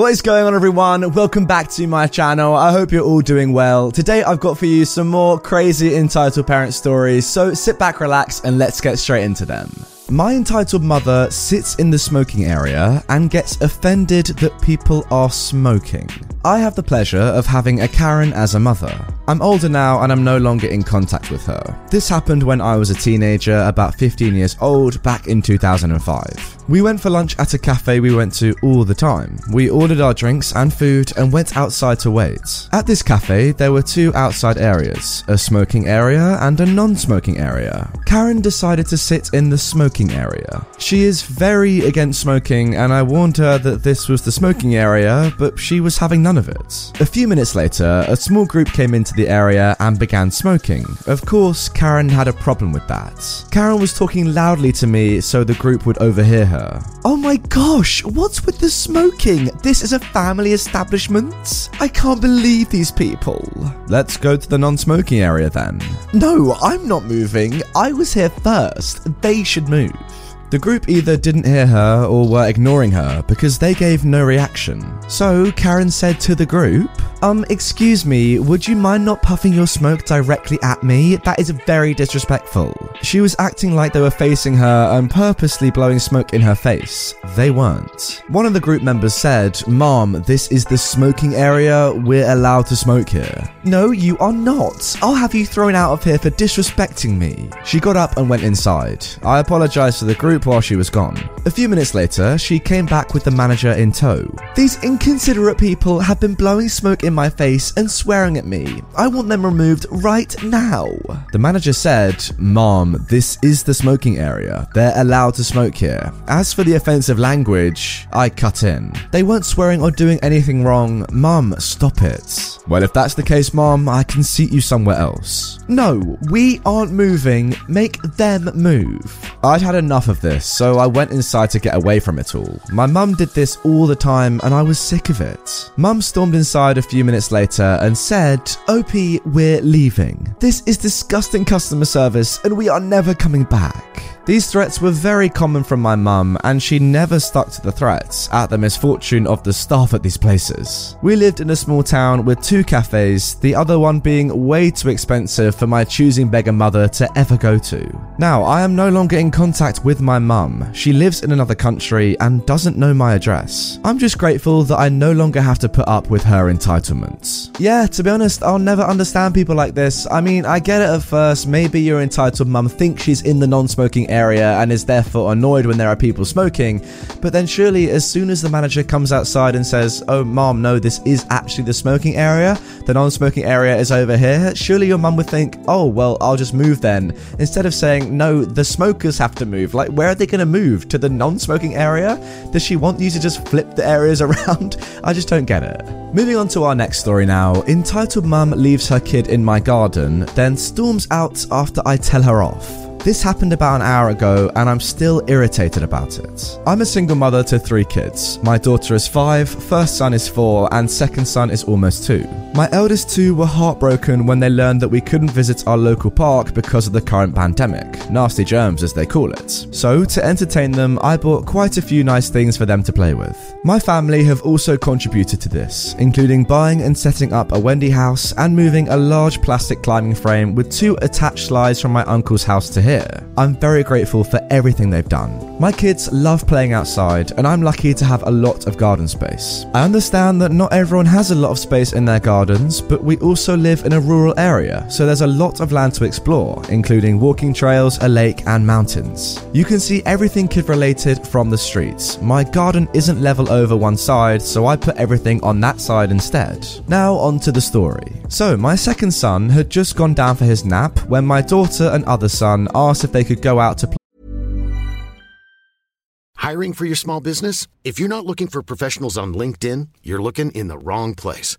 What is going on, everyone? Welcome back to my channel. I hope you're all doing well. Today, I've got for you some more crazy entitled parent stories. So sit back, relax, and let's get straight into them. My entitled mother sits in the smoking area and gets offended that people are smoking. I have the pleasure of having a Karen as a mother. I'm older now and I'm no longer in contact with her. This happened when I was a teenager, about 15 years old, back in 2005. We went for lunch at a cafe we went to all the time. We ordered our drinks and food and went outside to wait. At this cafe, there were two outside areas a smoking area and a non smoking area. Karen decided to sit in the smoking area. She is very against smoking, and I warned her that this was the smoking area, but she was having none of it. A few minutes later, a small group came into the area and began smoking. Of course, Karen had a problem with that. Karen was talking loudly to me so the group would overhear her. Oh my gosh, what's with the smoking? This is a family establishment? I can't believe these people. Let's go to the non smoking area then. No, I'm not moving. I was here first. They should move move. The group either didn't hear her or were ignoring her because they gave no reaction. So Karen said to the group, Um, excuse me, would you mind not puffing your smoke directly at me? That is very disrespectful. She was acting like they were facing her and purposely blowing smoke in her face. They weren't. One of the group members said, Mom, this is the smoking area. We're allowed to smoke here. No, you are not. I'll have you thrown out of here for disrespecting me. She got up and went inside. I apologized to the group while she was gone. A few minutes later, she came back with the manager in tow. These inconsiderate people have been blowing smoke in my face and swearing at me. I want them removed right now. The manager said, Mom, this is the smoking area. They're allowed to smoke here. As for the offensive language, I cut in. They weren't swearing or doing anything wrong. Mom, stop it. Well, if that's the case, Mom, I can seat you somewhere else. No, we aren't moving. Make them move. I'd had enough of this, so I went inside to get away from it all. My mum did this all the time, and I was sick of it. Mum stormed inside a few minutes later and said, OP, we're leaving. This is disgusting customer service, and we are never coming back. These threats were very common from my mum, and she never stuck to the threats at the misfortune of the staff at these places. We lived in a small town with two cafes, the other one being way too expensive for my choosing beggar mother to ever go to. Now, I am no longer in contact with my mum. She lives in another country and doesn't know my address. I'm just grateful that I no longer have to put up with her entitlements. Yeah, to be honest, I'll never understand people like this. I mean, I get it at first. Maybe your entitled mum thinks she's in the non smoking area and is therefore annoyed when there are people smoking. But then, surely, as soon as the manager comes outside and says, Oh, mom, no, this is actually the smoking area, the non smoking area is over here, surely your mum would think, Oh, well, I'll just move then. Instead of saying, No, the smokers have to move. Like, where are they going to move? To the non smoking area? Does she want you to just flip the areas around? I just don't get it. Moving on to our next story now. Entitled Mum leaves her kid in my garden, then storms out after I tell her off. This happened about an hour ago, and I'm still irritated about it. I'm a single mother to three kids. My daughter is five, first son is four, and second son is almost two. My eldest two were heartbroken when they learned that we couldn't visit our local park because of the current pandemic, nasty germs as they call it. So, to entertain them, I bought quite a few nice things for them to play with. My family have also contributed to this, including buying and setting up a Wendy house and moving a large plastic climbing frame with two attached slides from my uncle's house to here. I'm very grateful for everything they've done. My kids love playing outside, and I'm lucky to have a lot of garden space. I understand that not everyone has a lot of space in their gardens, but we also live in a rural area, so there's a lot of land to explore, including walking trails, a lake, and mountains. You can see everything kid related from the streets. My garden isn't level over one side, so I put everything on that side instead. Now, on to the story. So, my second son had just gone down for his nap when my daughter and other son asked if they could go out to play Hiring for your small business? If you're not looking for professionals on LinkedIn, you're looking in the wrong place.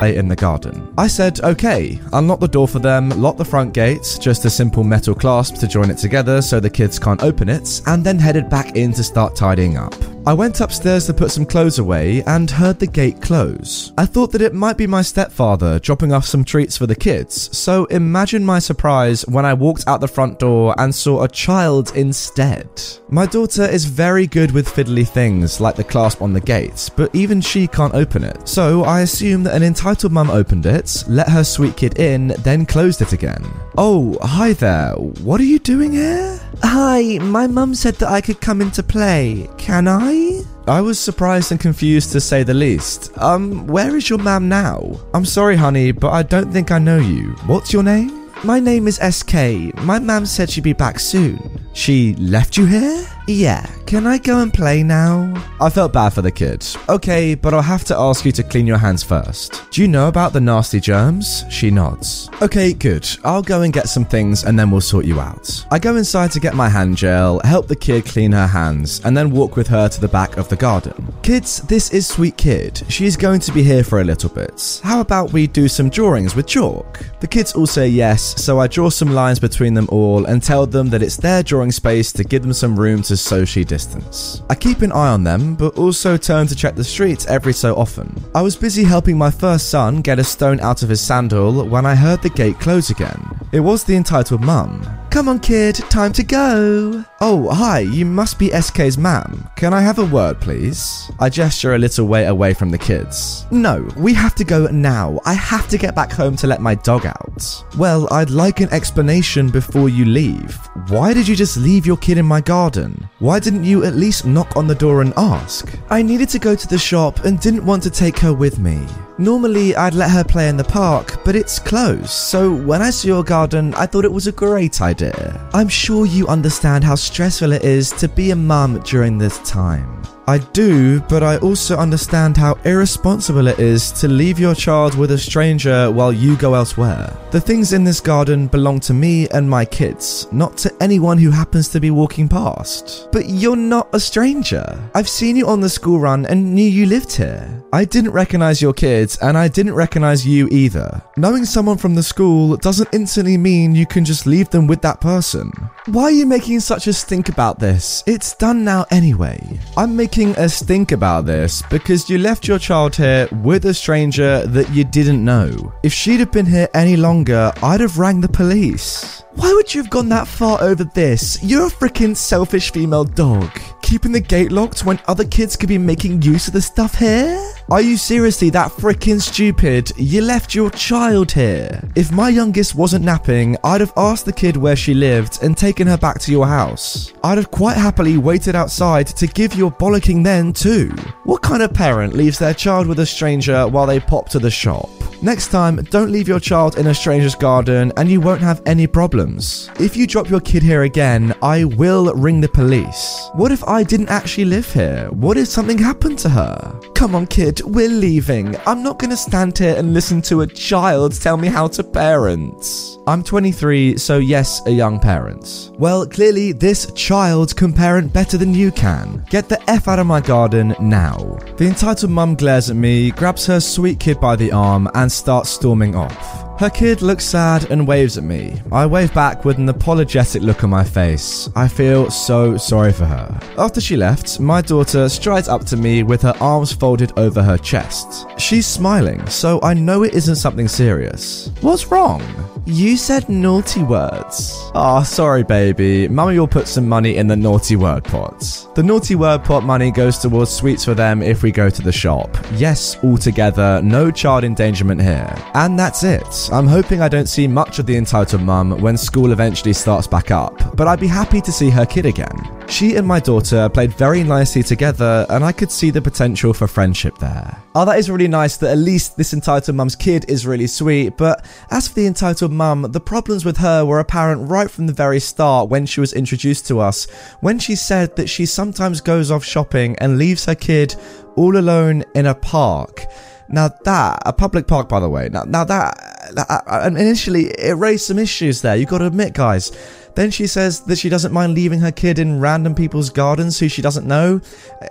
In the garden. I said, okay, unlock the door for them, lock the front gates, just a simple metal clasp to join it together so the kids can't open it, and then headed back in to start tidying up. I went upstairs to put some clothes away and heard the gate close. I thought that it might be my stepfather dropping off some treats for the kids, so imagine my surprise when I walked out the front door and saw a child instead. My daughter is very good with fiddly things like the clasp on the gates, but even she can't open it, so I assume that an entitled mum opened it, let her sweet kid in, then closed it again. Oh, hi there, what are you doing here? Hi, my mum said that I could come in to play. Can I? I was surprised and confused to say the least. Um, where is your mum now? I'm sorry, honey, but I don't think I know you. What's your name? My name is SK. My mum said she'd be back soon. She left you here? Yeah. Can I go and play now? I felt bad for the kid. Okay, but I'll have to ask you to clean your hands first. Do you know about the nasty germs? She nods. Okay, good. I'll go and get some things and then we'll sort you out. I go inside to get my hand gel, help the kid clean her hands, and then walk with her to the back of the garden. Kids, this is Sweet Kid. She's going to be here for a little bit. How about we do some drawings with chalk? The kids all say yes, so I draw some lines between them all and tell them that it's their drawing space to give them some room to socially distance. I keep an eye on them, but also turn to check the streets every so often. I was busy helping my first son get a stone out of his sandal when I heard the gate close again. It was the entitled mum. Come on, kid, time to go. Oh, hi, you must be SK's mam. Can I have a word, please? I gesture a little way away from the kids. No, we have to go now. I have to get back home to let my dog out. Well, I'd like an explanation before you leave. Why did you just leave your kid in my garden? Why didn't you at least knock on the door and ask? I needed to go to the shop and didn't want to take her with me. Normally, I'd let her play in the park, but it's closed, so when I saw your garden, I thought it was a great idea. I'm sure you understand how stressful it is to be a mum during this time. I do, but I also understand how irresponsible it is to leave your child with a stranger while you go elsewhere. The things in this garden belong to me and my kids, not to anyone who happens to be walking past. But you're not a stranger. I've seen you on the school run and knew you lived here. I didn't recognize your kids, and I didn't recognize you either. Knowing someone from the school doesn't instantly mean you can just leave them with that person. Why are you making such a stink about this? It's done now anyway. I'm making a think about this because you left your child here with a stranger that you didn't know. If she'd have been here any longer, I'd have rang the police. Why would you have gone that far over this? You're a freaking selfish female dog. Keeping the gate locked when other kids could be making use of the stuff here? Are you seriously that freaking stupid? You left your child here. If my youngest wasn't napping, I'd have asked the kid where she lived and taken her back to your house. I'd have quite happily waited outside to give your bollocking then too. What kind of parent leaves their child with a stranger while they pop to the shop? Next time, don't leave your child in a stranger's garden and you won't have any problems. If you drop your kid here again, I will ring the police. What if I didn't actually live here? What if something happened to her? Come on, kid, we're leaving. I'm not gonna stand here and listen to a child tell me how to parent. I'm 23, so yes, a young parent. Well, clearly, this child can parent better than you can. Get the F out of my garden now. The entitled mum glares at me, grabs her sweet kid by the arm, and starts storming off. Her kid looks sad and waves at me. I wave back with an apologetic look on my face. I feel so sorry for her. After she left, my daughter strides up to me with her arms folded over her chest. She's smiling, so I know it isn't something serious. What's wrong? You said naughty words. Ah, oh, sorry, baby. Mummy will put some money in the naughty word pot. The naughty word pot money goes towards sweets for them if we go to the shop. Yes, all together, no child endangerment here. And that's it. I'm hoping I don't see much of the entitled mum when school eventually starts back up, but I'd be happy to see her kid again. She and my daughter played very nicely together, and I could see the potential for friendship there. Oh, that is really nice that at least this entitled mum's kid is really sweet, but as for the entitled mum, the problems with her were apparent right from the very start when she was introduced to us, when she said that she sometimes goes off shopping and leaves her kid all alone in a park. Now that a public park, by the way. Now, now that, Uh, uh, initially it raised some issues there. You got to admit, guys. Then she says that she doesn't mind leaving her kid in random people's gardens who she doesn't know.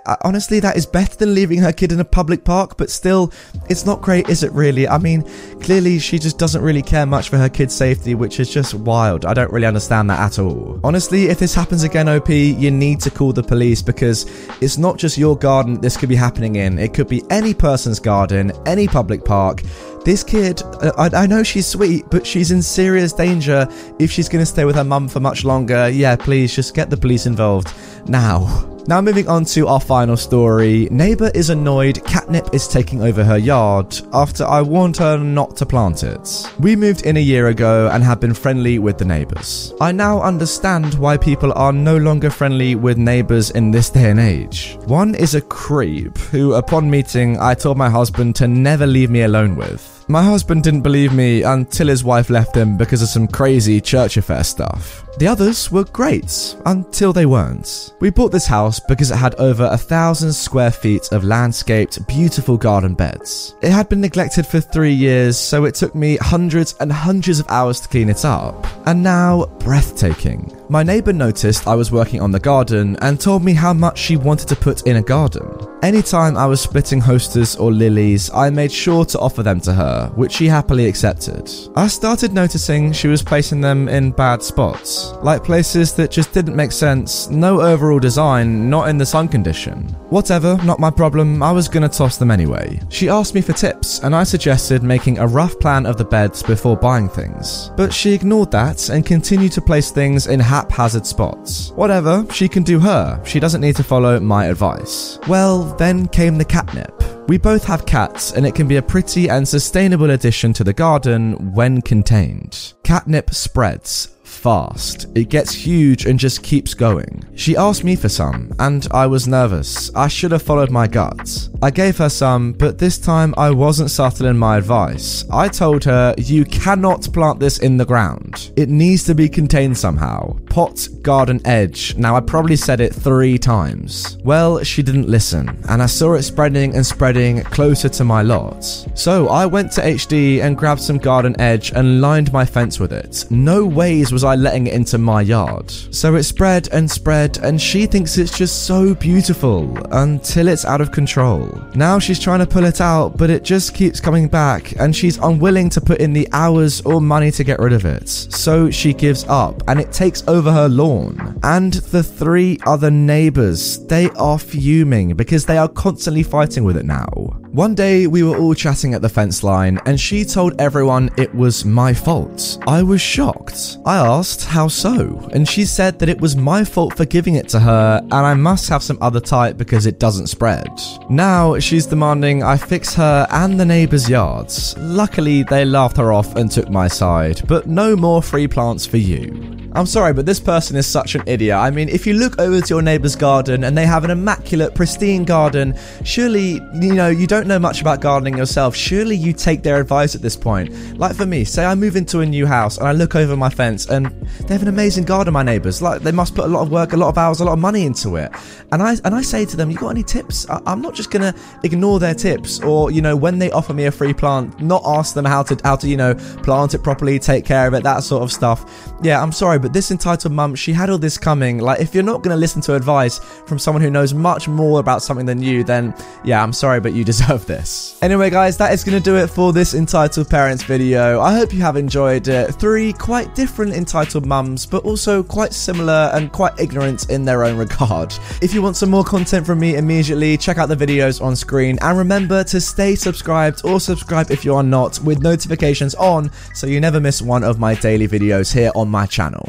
Uh, honestly, that is better than leaving her kid in a public park, but still, it's not great, is it really? I mean, clearly she just doesn't really care much for her kid's safety, which is just wild. I don't really understand that at all. Honestly, if this happens again, OP, you need to call the police because it's not just your garden this could be happening in. It could be any person's garden, any public park. This kid, uh, I, I, know she's sweet, but she's in serious danger if she's going to stay with her mum for much longer. Yeah, please just get the police involved now. Now, moving on to our final story. Neighbour is annoyed catnip is taking over her yard after I warned her not to plant it. We moved in a year ago and have been friendly with the neighbours. I now understand why people are no longer friendly with neighbours in this day and age. One is a creep who, upon meeting, I told my husband to never leave me alone with. My husband didn't believe me until his wife left him because of some crazy church affair stuff. The others were great until they weren't. We bought this house because it had over a thousand square feet of landscaped, beautiful garden beds. It had been neglected for three years, so it took me hundreds and hundreds of hours to clean it up. And now, breathtaking. My neighbour noticed I was working on the garden and told me how much she wanted to put in a garden. Anytime I was splitting hostas or lilies, I made sure to offer them to her, which she happily accepted. I started noticing she was placing them in bad spots, like places that just didn't make sense, no overall design, not in the sun condition. Whatever, not my problem, I was gonna toss them anyway. She asked me for tips, and I suggested making a rough plan of the beds before buying things. But she ignored that and continued to place things in haphazard spots. Whatever, she can do her, she doesn't need to follow my advice. Well, then came the catnip. We both have cats, and it can be a pretty and sustainable addition to the garden when contained. Catnip spreads fast. It gets huge and just keeps going. She asked me for some, and I was nervous. I should have followed my gut. I gave her some, but this time I wasn't subtle in my advice. I told her, You cannot plant this in the ground. It needs to be contained somehow. Pot, garden, edge. Now, I probably said it three times. Well, she didn't listen, and I saw it spreading and spreading closer to my lot. So I went to HD and grabbed some garden edge and lined my fence with it. No ways was I letting it into my yard. So it spread and spread, and she thinks it's just so beautiful until it's out of control. Now she's trying to pull it out, but it just keeps coming back, and she's unwilling to put in the hours or money to get rid of it. So she gives up, and it takes over her lawn. And the three other neighbors, they are fuming because they are constantly fighting with it now. One day we were all chatting at the fence line, and she told everyone it was my fault. I was shocked. I asked how so, and she said that it was my fault for giving it to her, and I must have some other type because it doesn't spread. Now she's demanding I fix her and the neighbours' yards. Luckily, they laughed her off and took my side, but no more free plants for you. I'm sorry, but this person is such an idiot. I mean, if you look over to your neighbour's garden and they have an immaculate, pristine garden, surely, you know, you don't know much about gardening yourself. Surely you take their advice at this point. Like for me, say I move into a new house and I look over my fence and they have an amazing garden, my neighbours. Like they must put a lot of work, a lot of hours, a lot of money into it. And I and I say to them, you got any tips? I, I'm not just gonna ignore their tips or, you know, when they offer me a free plant, not ask them how to how to, you know, plant it properly, take care of it, that sort of stuff. Yeah, I'm sorry, but this entitled mum, she had all this coming. Like, if you're not to listen to advice from someone who knows much more about something than you, then yeah, I'm sorry, but you deserve this. Anyway, guys, that is going to do it for this entitled parents video. I hope you have enjoyed it. Three quite different entitled mums, but also quite similar and quite ignorant in their own regard. If you want some more content from me immediately, check out the videos on screen and remember to stay subscribed or subscribe if you are not with notifications on so you never miss one of my daily videos here on my channel.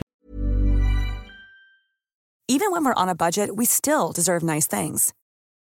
Even when we're on a budget, we still deserve nice things.